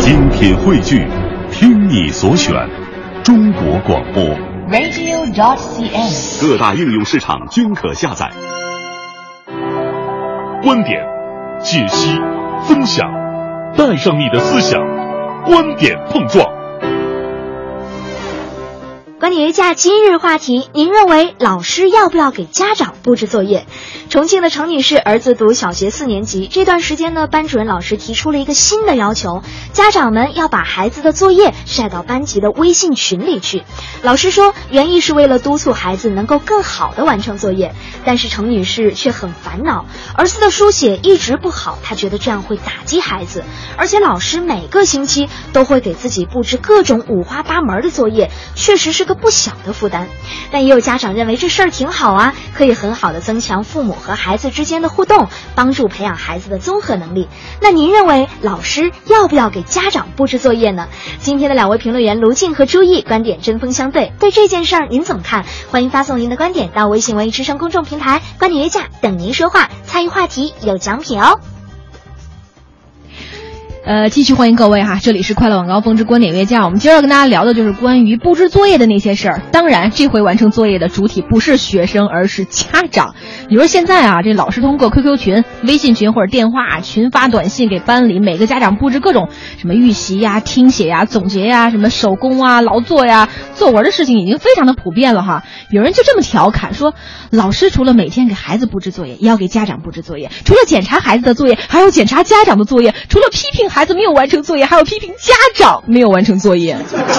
精品汇聚，听你所选，中国广播。radio.cn。各大应用市场均可下载。观点、解析、分享，带上你的思想，观点碰撞。观点约架今日话题：您认为老师要不要给家长布置作业？重庆的程女士儿子读小学四年级，这段时间呢，班主任老师提出了一个新的要求，家长们要把孩子的作业晒到班级的微信群里去。老师说，原意是为了督促孩子能够更好的完成作业，但是程女士却很烦恼，儿子的书写一直不好，她觉得这样会打击孩子，而且老师每个星期都会给自己布置各种五花八门的作业，确实是个不小的负担。但也有家长认为这事儿挺好啊，可以很好的增强父母和孩子之间的互动，帮助培养孩子的综合能力。那您认为老师要不要给家长布置作业呢？今天的两位评论员卢静和朱毅观点针锋相对，对这件事儿您怎么看？欢迎发送您的观点到微信文艺之声公众平台“观点约架”，等您说话，参与话题有奖品哦。呃，继续欢迎各位哈，这里是快乐晚高峰之观点约架。我们今儿要跟大家聊的就是关于布置作业的那些事儿。当然，这回完成作业的主体不是学生，而是家长。你说现在啊，这老师通过 QQ 群、微信群或者电话群发短信给班里每个家长布置各种什么预习呀、听写呀、总结呀、什么手工啊、劳作呀、作文的事情，已经非常的普遍了哈。有人就这么调侃说，老师除了每天给孩子布置作业，也要给家长布置作业；除了检查孩子的作业，还要检查家长的作业；除了批评孩子没有完成作业，还要批评家长没有完成作业，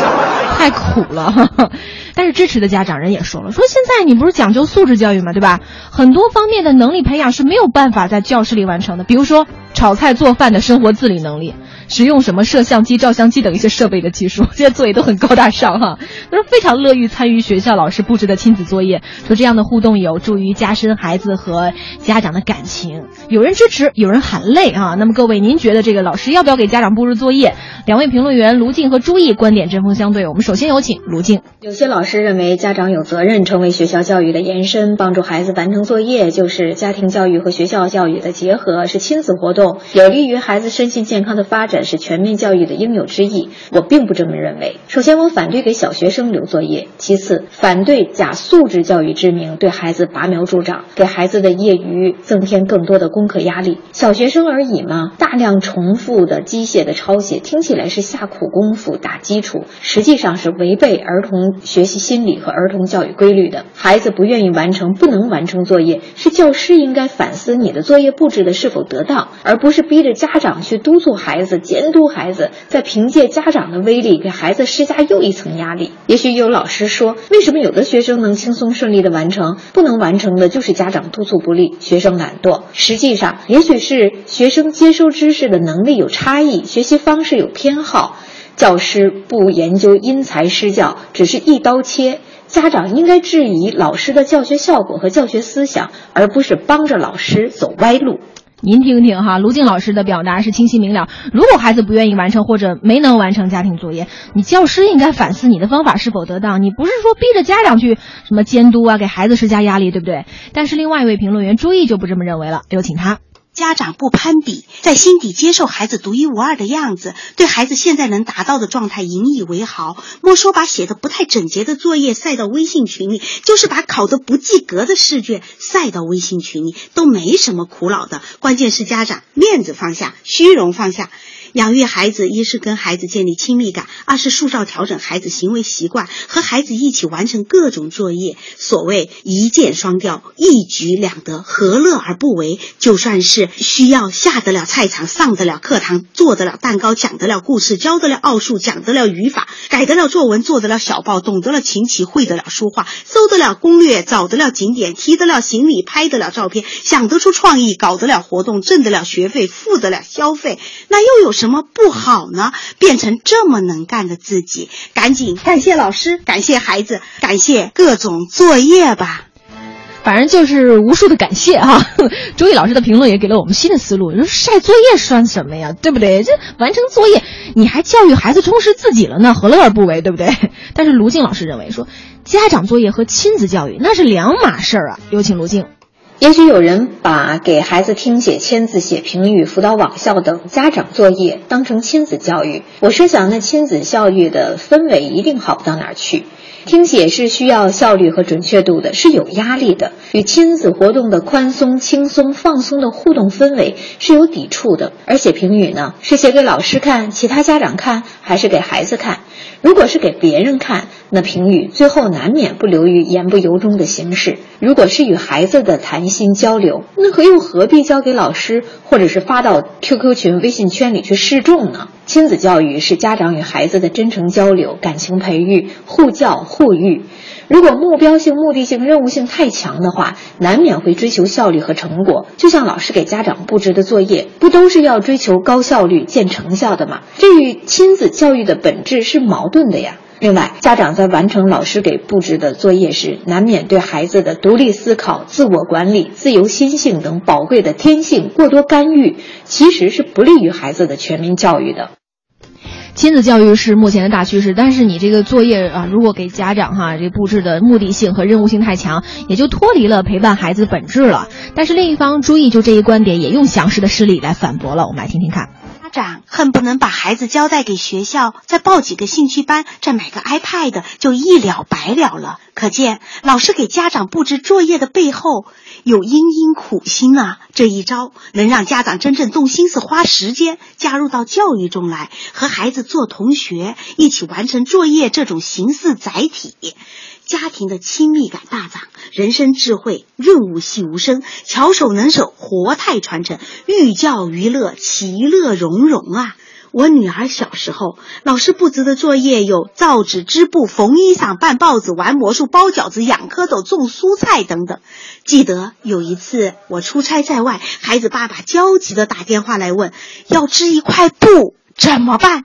太苦了。但是支持的家长人也说了，说现在你不是讲究素质教育嘛，对吧？很多方面的能力培养是没有办法在教室里完成的，比如说炒菜做饭的生活自理能力，使用什么摄像机、照相机等一些设备的技术，这些作业都很高大上哈。他说非常乐于参与学校老师布置的亲子作业，说这样的互动有助于加深孩子和家长的感情。有人支持，有人喊累啊。那么各位，您觉得这个老师要要不要给家长布置作业？两位评论员卢静和朱毅观点针锋相对。我们首先有请卢静。有些老师认为家长有责任成为学校教育的延伸，帮助孩子完成作业，就是家庭教育和学校教育的结合，是亲子活动，有利于孩子身心健康的发展，是全面教育的应有之义。我并不这么认为。首先，我反对给小学生留作业；其次，反对假素质教育之名对孩子拔苗助长，给孩子的业余增添更多的功课压力。小学生而已嘛，大量重复的机械的抄写，听起来是下苦功夫打基础，实际上是违背儿童学习心理和儿童教育规律的。孩子不愿意完成、不能完成作业，是教师应该反思你的作业布置的是否得当，而不是逼着家长去督促孩子、监督孩子，再凭借家长的威力给孩子施加又一层压力。也许有老师说，为什么有的学生能轻松顺利的完成，不能完成的就是家长督促不力、学生懒惰。实际上，也许是学生接收知识的能力有差差异，学习方式有偏好。教师不研究因材施教，只是一刀切。家长应该质疑老师的教学效果和教学思想，而不是帮着老师走歪路。您听听哈，卢静老师的表达是清晰明了。如果孩子不愿意完成或者没能完成家庭作业，你教师应该反思你的方法是否得当。你不是说逼着家长去什么监督啊，给孩子施加压力，对不对？但是另外一位评论员朱毅就不这么认为了，有请他。家长不攀比，在心底接受孩子独一无二的样子，对孩子现在能达到的状态引以为豪。莫说把写的不太整洁的作业晒到微信群里，就是把考得不及格的试卷晒到微信群里，都没什么苦恼的。关键是家长面子放下，虚荣放下。养育孩子，一是跟孩子建立亲密感，二是塑造调整孩子行为习惯，和孩子一起完成各种作业。所谓一箭双雕，一举两得，何乐而不为？就算是需要下得了菜场，上得了课堂，做得了蛋糕，讲得了故事，教得了奥数，讲得了语法，改得了作文，做得了小报，懂得了琴棋，会得了书画，搜得了攻略，找得了景点，提得了行李，拍得了照片，想得出创意，搞得了活动，挣得了学费，付得了消费，那又有什么不好呢？变成这么能干的自己，赶紧感谢老师，感谢孩子，感谢各种作业吧。反正就是无数的感谢哈。周毅老师的评论也给了我们新的思路，你说晒作业算什么呀？对不对？这完成作业，你还教育孩子充实自己了呢，何乐而不为？对不对？但是卢静老师认为说，家长作业和亲子教育那是两码事儿啊。有请卢静。也许有人把给孩子听写、签字、写评语、辅导网校等家长作业当成亲子教育，我设想那亲子教育的氛围一定好不到哪儿去。听写是需要效率和准确度的，是有压力的，与亲子活动的宽松、轻松、放松的互动氛围是有抵触的。而写评语呢，是写给老师看、其他家长看，还是给孩子看？如果是给别人看，那评语最后难免不流于言不由衷的形式；如果是与孩子的谈心交流，那何又何必交给老师，或者是发到 QQ 群、微信圈里去示众呢？亲子教育是家长与孩子的真诚交流、感情培育、互教互育。如果目标性、目的性、任务性太强的话，难免会追求效率和成果。就像老师给家长布置的作业，不都是要追求高效率、见成效的吗？这与亲子教育的本质是矛盾的呀。另外，家长在完成老师给布置的作业时，难免对孩子的独立思考、自我管理、自由心性等宝贵的天性过多干预，其实是不利于孩子的全民教育的。亲子教育是目前的大趋势，但是你这个作业啊，如果给家长哈这布置的目的性和任务性太强，也就脱离了陪伴孩子本质了。但是另一方朱毅就这一观点也用详实的事例来反驳了，我们来听听看。长恨不能把孩子交代给学校，再报几个兴趣班，再买个 iPad 就一了百了了。可见老师给家长布置作业的背后。有殷殷苦心啊！这一招能让家长真正动心思、花时间加入到教育中来，和孩子做同学，一起完成作业。这种形式载体，家庭的亲密感大涨，人生智慧润物细无声，巧手能手，活态传承，寓教于乐，其乐融融啊！我女儿小时候，老师布置的作业有造纸、织布、缝衣裳、办报纸、玩魔术、包饺子、养蝌蚪、种蔬菜等等。记得有一次我出差在外，孩子爸爸焦急的打电话来问，要织一块布怎么办？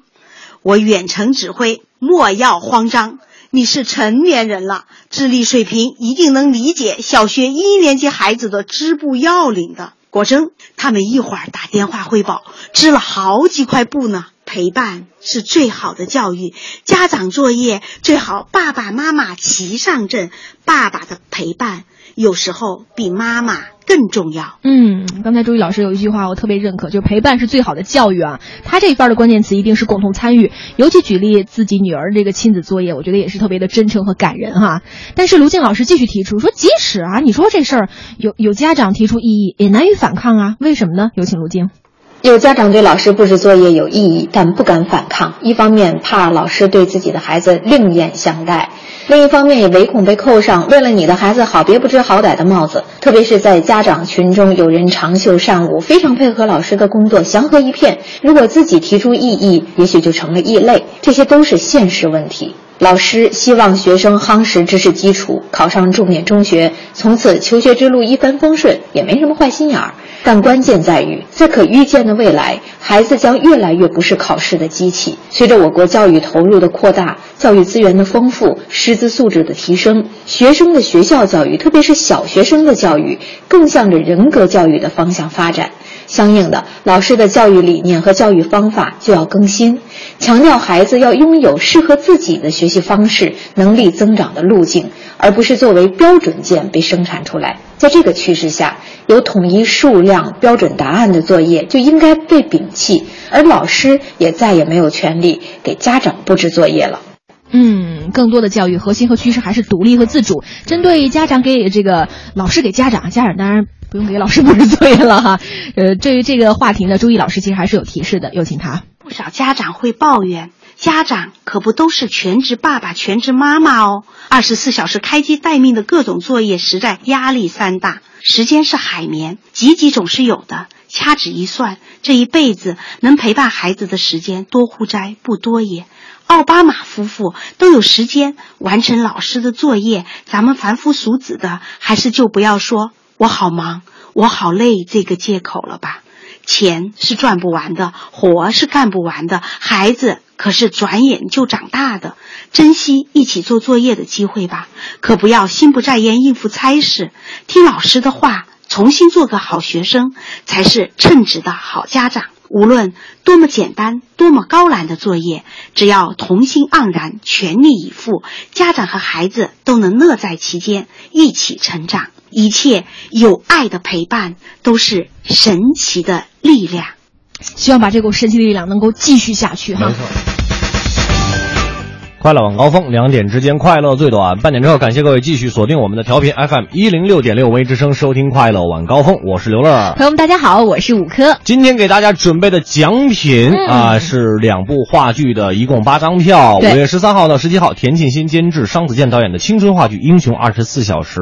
我远程指挥，莫要慌张，你是成年人了，智力水平一定能理解小学一年级孩子的织布要领的。果真，他们一会儿打电话汇报，织了好几块布呢。陪伴是最好的教育，家长作业最好爸爸妈妈齐上阵，爸爸的陪伴。有时候比妈妈更重要。嗯，刚才周毅老师有一句话我特别认可，就是陪伴是最好的教育啊。他这一番的关键词一定是共同参与，尤其举例自己女儿这个亲子作业，我觉得也是特别的真诚和感人哈。但是卢静老师继续提出说，即使啊，你说这事儿有有家长提出异议，也难以反抗啊。为什么呢？有请卢静。有家长对老师布置作业有异议，但不敢反抗，一方面怕老师对自己的孩子另眼相待。另一方面，也唯恐被扣上“为了你的孩子好，别不知好歹”的帽子。特别是在家长群中，有人长袖善舞，非常配合老师的工作，祥和一片。如果自己提出异议，也许就成了异类。这些都是现实问题。老师希望学生夯实知识基础，考上重点中学，从此求学之路一帆风顺，也没什么坏心眼儿。但关键在于，在可预见的未来，孩子将越来越不是考试的机器。随着我国教育投入的扩大，教育资源的丰富，师资素质的提升，学生的学校教育，特别是小学生的教育，更向着人格教育的方向发展。相应的，老师的教育理念和教育方法就要更新，强调孩子要拥有适合自己的学习方式、能力增长的路径，而不是作为标准件被生产出来。在这个趋势下，有统一数量、标准答案的作业就应该被摒弃，而老师也再也没有权利给家长布置作业了。嗯，更多的教育核心和趋势还是独立和自主。针对家长给这个老师给家长，家长当然不用给老师布置作业了哈。呃，对于这个话题呢，朱毅老师其实还是有提示的，有请他。不少家长会抱怨，家长可不都是全职爸爸、全职妈妈哦，二十四小时开机待命的各种作业，实在压力山大。时间是海绵，挤挤总是有的。掐指一算，这一辈子能陪伴孩子的时间多乎哉？不多也。奥巴马夫妇都有时间完成老师的作业，咱们凡夫俗子的，还是就不要说“我好忙，我好累”这个借口了吧。钱是赚不完的，活是干不完的，孩子可是转眼就长大的。珍惜一起做作业的机会吧，可不要心不在焉应付差事。听老师的话，重新做个好学生，才是称职的好家长。无论多么简单、多么高难的作业，只要童心盎然、全力以赴，家长和孩子都能乐在其间，一起成长。一切有爱的陪伴，都是神奇的力量。希望把这股神奇的力量能够继续下去哈。快乐晚高峰，两点之间快乐最短。半点之后，感谢各位继续锁定我们的调频 FM 一零六点六微之声，收听快乐晚高峰。我是刘乐。朋友们，大家好，我是五科。今天给大家准备的奖品、嗯啊，是两部话剧的，一共八张票。五月十三号到十七号，田沁鑫监制，商子健导演的青春话剧《英雄二十四小时》。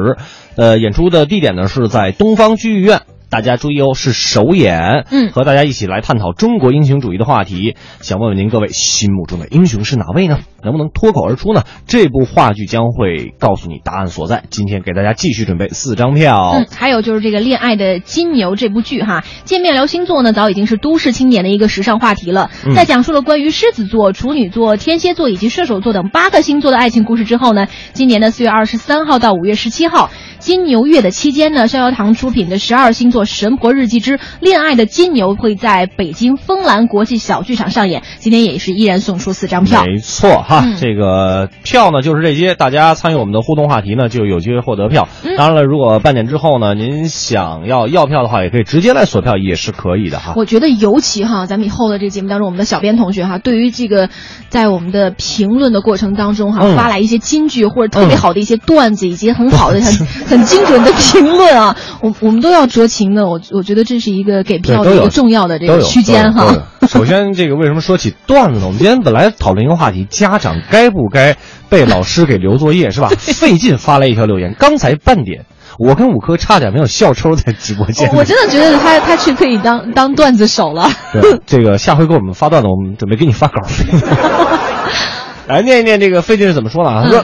呃，演出的地点呢是在东方剧院。大家注意哦，是首演。嗯和大家一起来探讨中国英雄主义的话题。想问问您各位，心目中的英雄是哪位呢？能不能脱口而出呢？这部话剧将会告诉你答案所在。今天给大家继续准备四张票。嗯，还有就是这个《恋爱的金牛》这部剧哈，见面聊星座呢，早已经是都市青年的一个时尚话题了。嗯在讲述了关于狮子座、处女座、天蝎座以及射手座等八个星座的爱情故事之后呢，今年的四月二十三号到五月十七号，金牛月的期间呢，逍遥堂出品的十二星座神婆日记之恋爱的金牛会在北京枫兰国际小剧场上演。今天也是依然送出四张票。没错哈，嗯这个票呢就是这些，大家参与我们的互动话题呢，就有机会获得票。嗯当然了，如果半点之后呢，您想要要票的话，也可以直接来索票，也是可以的哈。我觉得尤其哈，咱们以后的这个节目当中，我们的小编同学哈，对于这个在我们的评论的过程当中哈，嗯发来一些金句或者特别嗯好的一些段子，以及很好的、很很精准的评论啊，我我们都要酌情的。我我觉得这是一个给票的一个重要的这个区间哈。首先，这个为什么说起段子呢？我们今天本来讨论一个话题，家长该不该被老师给留作业是吧？费劲发来一条留言，刚才半点，我跟五科差点没有笑抽在直播间。我我真的觉得他他去可以当当段子手了。对，这个下回给我们发段子，我们准备给你发稿费。来念一念这个费劲是怎么说的啊？他说：“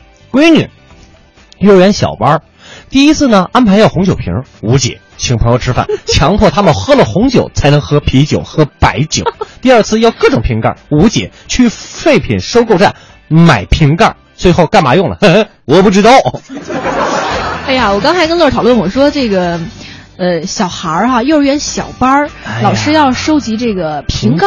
闺女，幼儿园小班儿，第一次呢安排要红酒瓶儿，吴姐请朋友吃饭，强迫他们喝了红酒才能喝啤酒、喝白酒。第二次要各种瓶盖儿，吴姐去废品收购站买瓶盖儿，最后干嘛用了？我不知道。哎呀，我刚才跟乐儿讨论，我说这个。呃，小孩儿哈，幼儿园小班儿，哎老师要收集这个瓶盖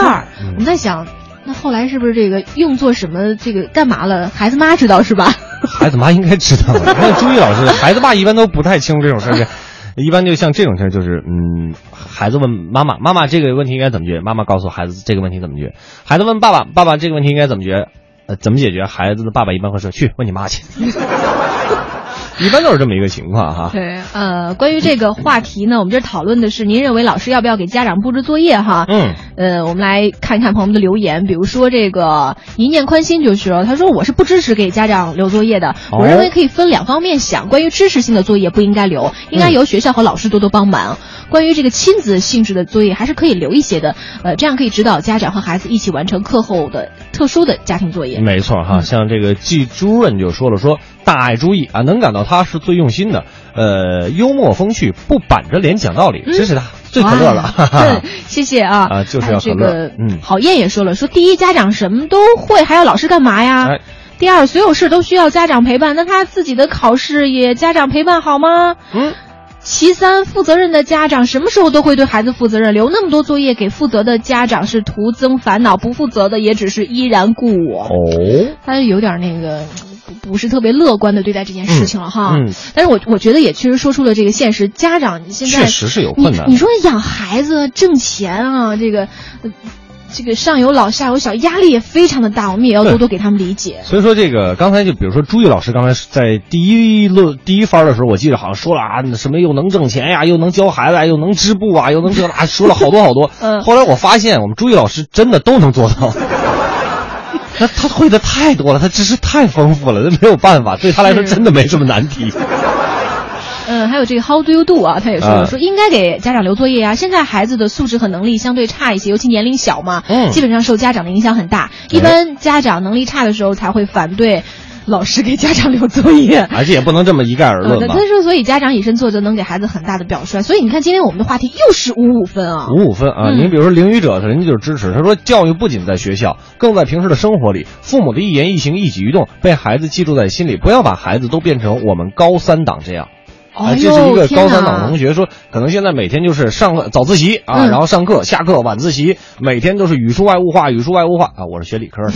我们在想，那后来是不是这个用作什么？这个干嘛了？孩子妈知道是吧？孩子妈应该知道的。那朱毅老师，孩子爸一般都不太清楚这种事儿，一般就像这种事儿，就是嗯，孩子问妈妈，妈妈这个问题应该怎么解决？妈妈告诉孩子这个问题怎么解决？孩子问爸爸，爸爸这个问题应该怎么解决？呃，怎么解决？孩子的爸爸一般会说去问你妈去。一般都是这么一个情况哈。对，呃，关于这个话题呢，我们这儿讨论的是，您认为老师要不要给家长布置作业哈？嗯，呃，我们来看一看朋友们的留言，比如说这个一念宽心就是说，他说我是不支持给家长留作业的，哦我认为可以分两方面想，关于知识性的作业不应该留，应该由学校和老师多多帮忙。关于这个亲子性质的作业，还是可以留一些的，呃，这样可以指导家长和孩子一起完成课后的特殊的家庭作业。没错哈，像这个季朱润就说了说，大爱朱毅啊，能感到他是最用心的，呃，幽默风趣，不板着脸讲道理，支持他，最可乐了。对，谢谢啊。啊就是要可乐个，嗯郝燕也说了，说第一，家长什么都会，还要老师干嘛呀？哎第二，所有事都需要家长陪伴，那他自己的考试也家长陪伴好吗？嗯。其三，负责任的家长什么时候都会对孩子负责任，留那么多作业给负责的家长是徒增烦恼，不负责的也只是依然故我。哦，他有点那个不不是特别乐观的对待这件事情了哈。嗯嗯但是我我觉得也确实说出了这个现实，家长现在确实是有困难你。你说养孩子挣钱啊，这个。呃这个上有老下有小，压力也非常的大，我们也要多多给他们理解。所以说，这个刚才就比如说朱毅老师刚才在第一论第一番的时候，我记得好像说了啊，什么又能挣钱呀，又能教孩子啊，又能织布啊，又能这那，说了好多好多。嗯后来我发现，我们朱毅老师真的都能做到。那他会的太多了，他知识太丰富了，那没有办法，对他来说真的没什么难题。嗯，还有这个 How do you do 啊？他也说了，啊说应该给家长留作业啊。现在孩子的素质和能力相对差一些，尤其年龄小嘛，嗯基本上受家长的影响很大。一般家长能力差的时候才会反对老师给家长留作业。而且也不能这么一概而呃，论吧他。说，所以家长以身作则，能给孩子很大的表率。所以你看，今天我们的话题又是五五分啊。五五分啊！嗯比如说领语者，人家就是支持。他说，教育不仅在学校，更在平时的生活里。父母的一言一行、一举一动，被孩子记住在心里，不要把孩子都变成我们高三党这样。啊，哎这是一个高三哪党同学说，可能现在每天就是上早自习啊，嗯然后上课、下课、晚自习，每天都是语数外物化、语数外物化啊。我是学理科的，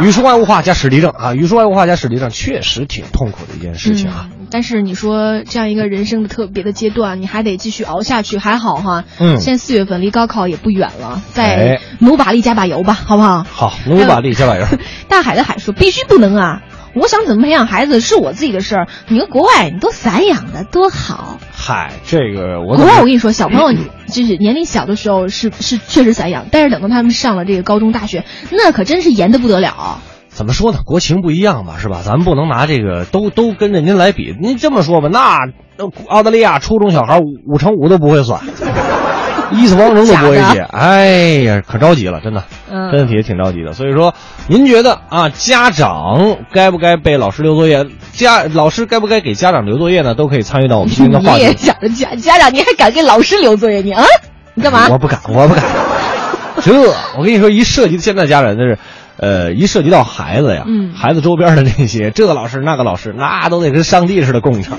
语数外物化加史地政啊，语数外物化加史地政，确实挺痛苦的一件事情啊。嗯，但是你说这样一个人生的特别的阶段，你还得继续熬下去，还好哈。嗯现在四月份离高考也不远了，再哎努把力加把油吧，好不好？好，努把力加把油。大海的海说必须不能啊！我想怎么培养孩子是我自己的事儿，你跟国外你都散养的多好。嗨，这个我国外我跟你说，小朋友就是年龄小的时候是是确实散养，但是等到他们上了这个高中大学，那可真是严的不得了。怎么说呢？国情不一样嘛，是吧？咱们不能拿这个都都跟着您来比。您这么说吧，那呃澳大利亚初中小孩五五乘五都不会算，一次方程都不会假写。哎呀，可着急了，真的，嗯真的也挺着急的。所以说，您觉得啊，家长该不该被老师留作业？家老师该不该给家长留作业呢？都可以参与到我们今天的话你也题。想着家家长，你还敢给老师留作业？你啊，你干嘛？我不敢，我不敢。这我跟你说，一涉及现在家长就是，呃，一涉及到孩子呀，嗯 孩子周边的那些，这个老师那个老师，那都得跟上帝似的供着，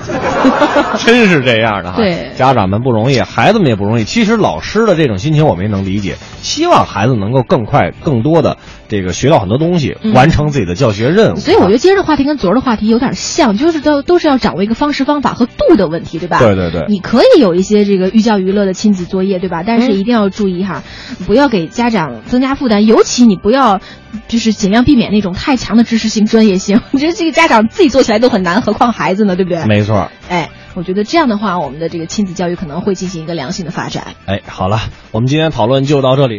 真是这样的哈。对家长们不容易，孩子们也不容易。其实老师的这种心情我们也能理解，希望孩子能够更快、更多的这个学到很多东西，嗯完成自己的教学任务。所以我觉得今儿的话题跟昨儿的话题有点像，就是都都是要掌握一个方式方法和度的问题，对吧？对对对你可以有一些这个寓教于乐的亲子作业，对吧？但是一定要注意哈，不要给家长增加负担，尤其你不要就是尽量避免那种太强的知识性、专业性。我觉得这个家长自己做起来都很难，何况孩子呢，对不对？没错。哎，我觉得这样的话，我们的这个亲子教育可能会进行一个良性的发展。哎，好了，我们今天讨论就到这里。